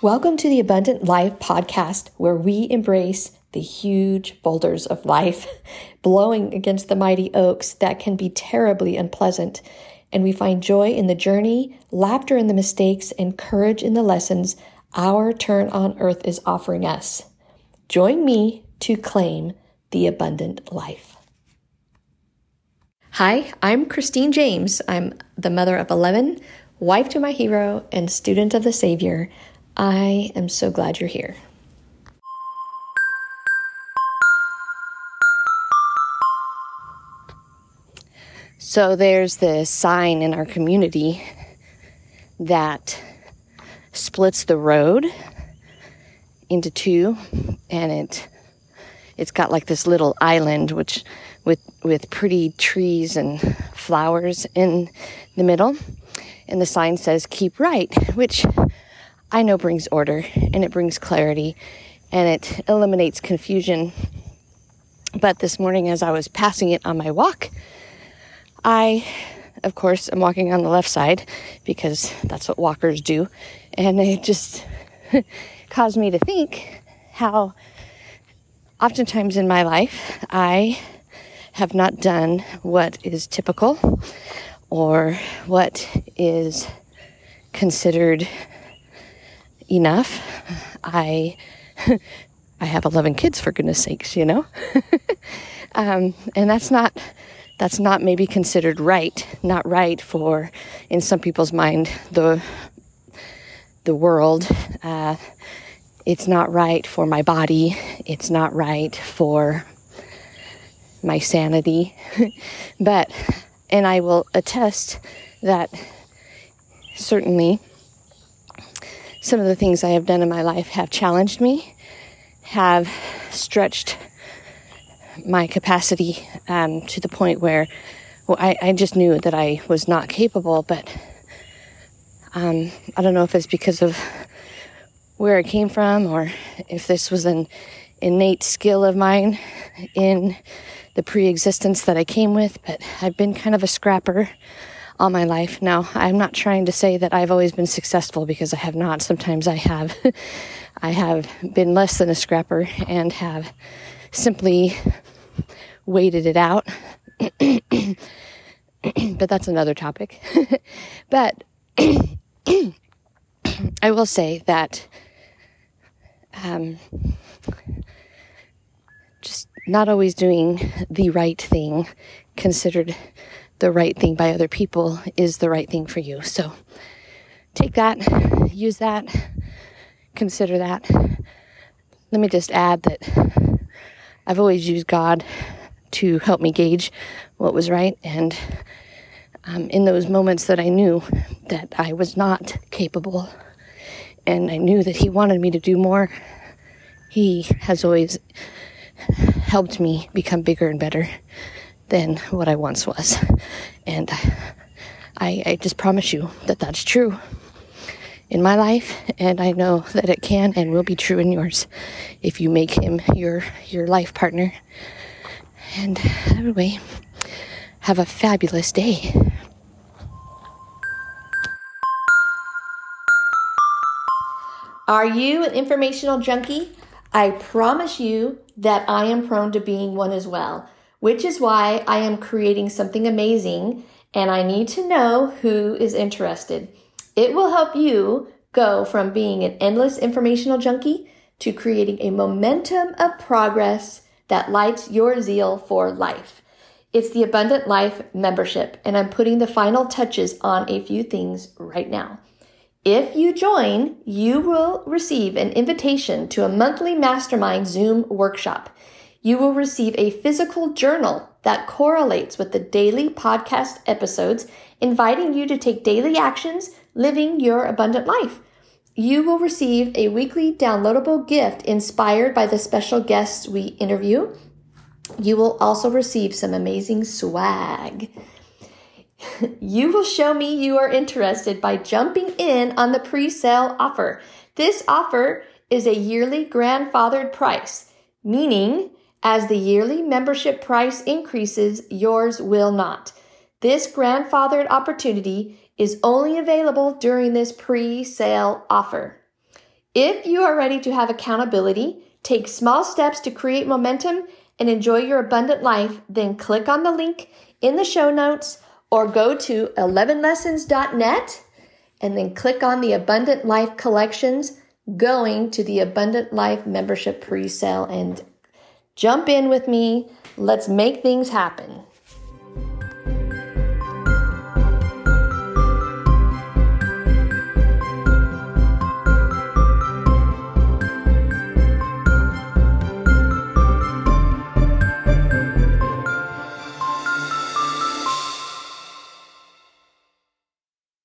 Welcome to the Abundant Life podcast, where we embrace the huge boulders of life, blowing against the mighty oaks that can be terribly unpleasant. And we find joy in the journey, laughter in the mistakes, and courage in the lessons our turn on earth is offering us. Join me to claim the abundant life. Hi, I'm Christine James. I'm the mother of 11, wife to my hero, and student of the Savior. I am so glad you're here. So there's this sign in our community that splits the road into two and it it's got like this little island which with with pretty trees and flowers in the middle and the sign says keep right which I know brings order and it brings clarity and it eliminates confusion. But this morning, as I was passing it on my walk, I, of course, am walking on the left side because that's what walkers do. And it just caused me to think how oftentimes in my life I have not done what is typical or what is considered enough. I I have 11 kids for goodness sakes, you know. um, and that's not that's not maybe considered right, not right for in some people's mind the the world. Uh, it's not right for my body. It's not right for my sanity. but, and I will attest that certainly some of the things I have done in my life have challenged me, have stretched my capacity um, to the point where well, I, I, just knew that I was not capable, but um, I don't know if it's because of where I came from or if this was an innate skill of mine in the pre existence that I came with, but I've been kind of a scrapper all my life. Now, I'm not trying to say that I've always been successful because I have not. Sometimes I have. I have been less than a scrapper and have simply waited it out. but that's another topic. but I will say that um, just not always doing the right thing considered the right thing by other people is the right thing for you. So take that, use that, consider that. Let me just add that I've always used God to help me gauge what was right. And um, in those moments that I knew that I was not capable and I knew that He wanted me to do more, He has always helped me become bigger and better than what I once was. And I, I just promise you that that's true in my life, and I know that it can and will be true in yours if you make him your your life partner. And anyway, have a fabulous day. Are you an informational junkie? I promise you that I am prone to being one as well which is why I am creating something amazing and I need to know who is interested. It will help you go from being an endless informational junkie to creating a momentum of progress that lights your zeal for life. It's the Abundant Life membership, and I'm putting the final touches on a few things right now. If you join, you will receive an invitation to a monthly mastermind Zoom workshop you will receive a physical journal that correlates with the daily podcast episodes, inviting you to take daily actions living your abundant life. You will receive a weekly downloadable gift inspired by the special guests we interview. You will also receive some amazing swag. you will show me you are interested by jumping in on the pre sale offer. This offer is a yearly grandfathered price, meaning as the yearly membership price increases, yours will not. This grandfathered opportunity is only available during this pre sale offer. If you are ready to have accountability, take small steps to create momentum, and enjoy your abundant life, then click on the link in the show notes or go to 11lessons.net and then click on the Abundant Life collections going to the Abundant Life membership pre sale and jump in with me. Let's make things happen.